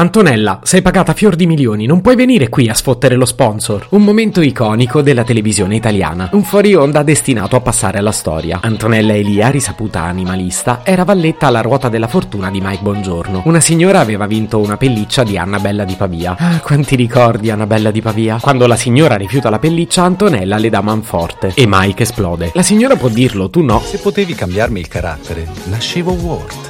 Antonella, sei pagata fior di milioni, non puoi venire qui a sfottere lo sponsor. Un momento iconico della televisione italiana. Un fuori onda destinato a passare alla storia. Antonella Elia, risaputa animalista, era valletta alla ruota della fortuna di Mike Bongiorno. Una signora aveva vinto una pelliccia di Annabella di Pavia. Ah, quanti ricordi Annabella di Pavia. Quando la signora rifiuta la pelliccia, Antonella le dà manforte. E Mike esplode. La signora può dirlo, tu no. Se potevi cambiarmi il carattere, nascevo Ward.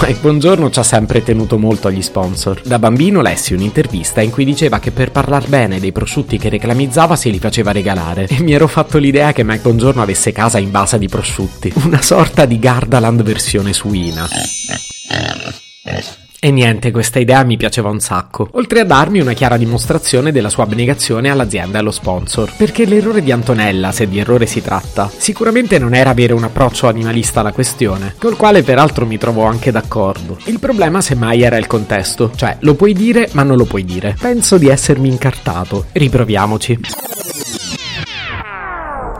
Mike Buongiorno ci ha sempre tenuto molto agli sponsor. Da bambino lessi un'intervista in cui diceva che per parlar bene dei prosciutti che reclamizzava se li faceva regalare e mi ero fatto l'idea che Mike Buongiorno avesse casa in base di prosciutti, una sorta di Gardaland versione suina. E niente, questa idea mi piaceva un sacco, oltre a darmi una chiara dimostrazione della sua abnegazione all'azienda e allo sponsor. Perché l'errore di Antonella, se di errore si tratta, sicuramente non era avere un approccio animalista alla questione, col quale peraltro mi trovo anche d'accordo. Il problema semmai era il contesto, cioè lo puoi dire ma non lo puoi dire. Penso di essermi incartato. Riproviamoci.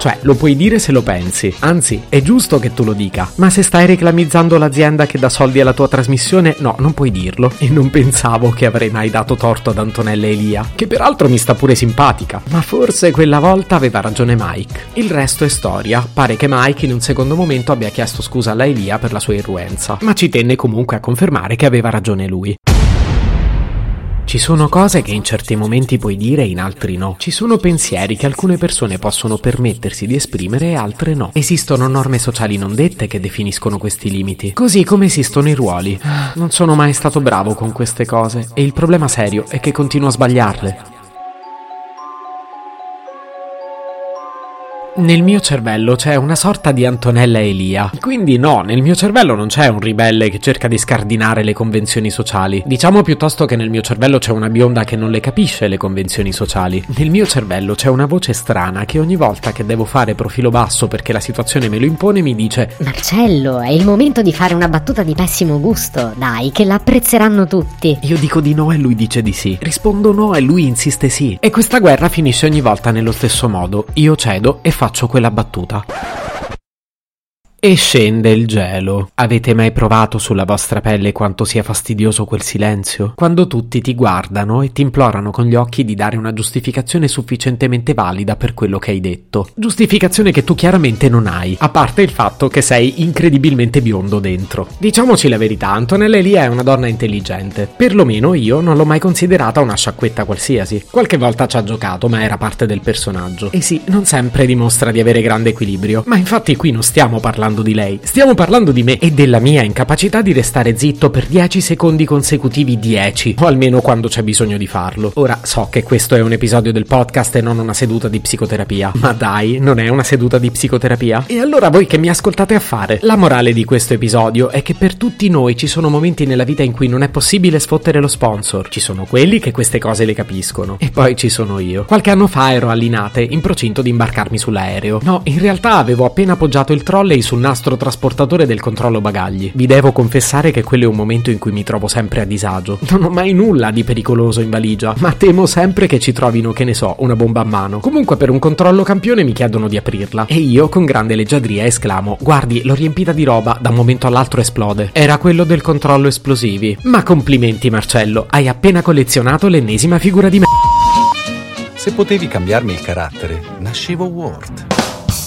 Cioè, lo puoi dire se lo pensi. Anzi, è giusto che tu lo dica. Ma se stai reclamizzando l'azienda che dà soldi alla tua trasmissione, no, non puoi dirlo. E non pensavo che avrei mai dato torto ad Antonella Elia, che peraltro mi sta pure simpatica. Ma forse quella volta aveva ragione Mike. Il resto è storia. Pare che Mike in un secondo momento abbia chiesto scusa alla Elia per la sua irruenza, ma ci tenne comunque a confermare che aveva ragione lui. Ci sono cose che in certi momenti puoi dire e in altri no. Ci sono pensieri che alcune persone possono permettersi di esprimere e altre no. Esistono norme sociali non dette che definiscono questi limiti. Così come esistono i ruoli. Non sono mai stato bravo con queste cose e il problema serio è che continuo a sbagliarle. Nel mio cervello c'è una sorta di Antonella Elia. Quindi no, nel mio cervello non c'è un ribelle che cerca di scardinare le convenzioni sociali. Diciamo piuttosto che nel mio cervello c'è una bionda che non le capisce le convenzioni sociali. Nel mio cervello c'è una voce strana che ogni volta che devo fare profilo basso perché la situazione me lo impone mi dice Marcello, è il momento di fare una battuta di pessimo gusto. Dai, che la apprezzeranno tutti. Io dico di no e lui dice di sì. Rispondo no e lui insiste sì. E questa guerra finisce ogni volta nello stesso modo. Io cedo e faccio faccio quella battuta. E scende il gelo. Avete mai provato sulla vostra pelle quanto sia fastidioso quel silenzio? Quando tutti ti guardano e ti implorano con gli occhi di dare una giustificazione sufficientemente valida per quello che hai detto. Giustificazione che tu chiaramente non hai, a parte il fatto che sei incredibilmente biondo dentro. Diciamoci la verità, Antonella Elia è una donna intelligente. Perlomeno io non l'ho mai considerata una sciacquetta qualsiasi. Qualche volta ci ha giocato, ma era parte del personaggio. E sì, non sempre dimostra di avere grande equilibrio. Ma infatti qui non stiamo parlando parlando di lei, stiamo parlando di me e della mia incapacità di restare zitto per 10 secondi consecutivi 10, o almeno quando c'è bisogno di farlo. Ora so che questo è un episodio del podcast e non una seduta di psicoterapia, ma dai, non è una seduta di psicoterapia? E allora voi che mi ascoltate a fare? La morale di questo episodio è che per tutti noi ci sono momenti nella vita in cui non è possibile sfottere lo sponsor. Ci sono quelli che queste cose le capiscono. E poi ci sono io. Qualche anno fa ero a Linate in procinto di imbarcarmi sull'aereo. No, in realtà avevo appena appoggiato il trolley sul nastro trasportatore del controllo bagagli. Vi devo confessare che quello è un momento in cui mi trovo sempre a disagio. Non ho mai nulla di pericoloso in valigia, ma temo sempre che ci trovino, che ne so, una bomba a mano. Comunque per un controllo campione mi chiedono di aprirla e io con grande leggiadria esclamo: "Guardi, l'ho riempita di roba, da un momento all'altro esplode". Era quello del controllo esplosivi. Ma complimenti Marcello, hai appena collezionato l'ennesima figura di me. Se potevi cambiarmi il carattere, nascevo Ward.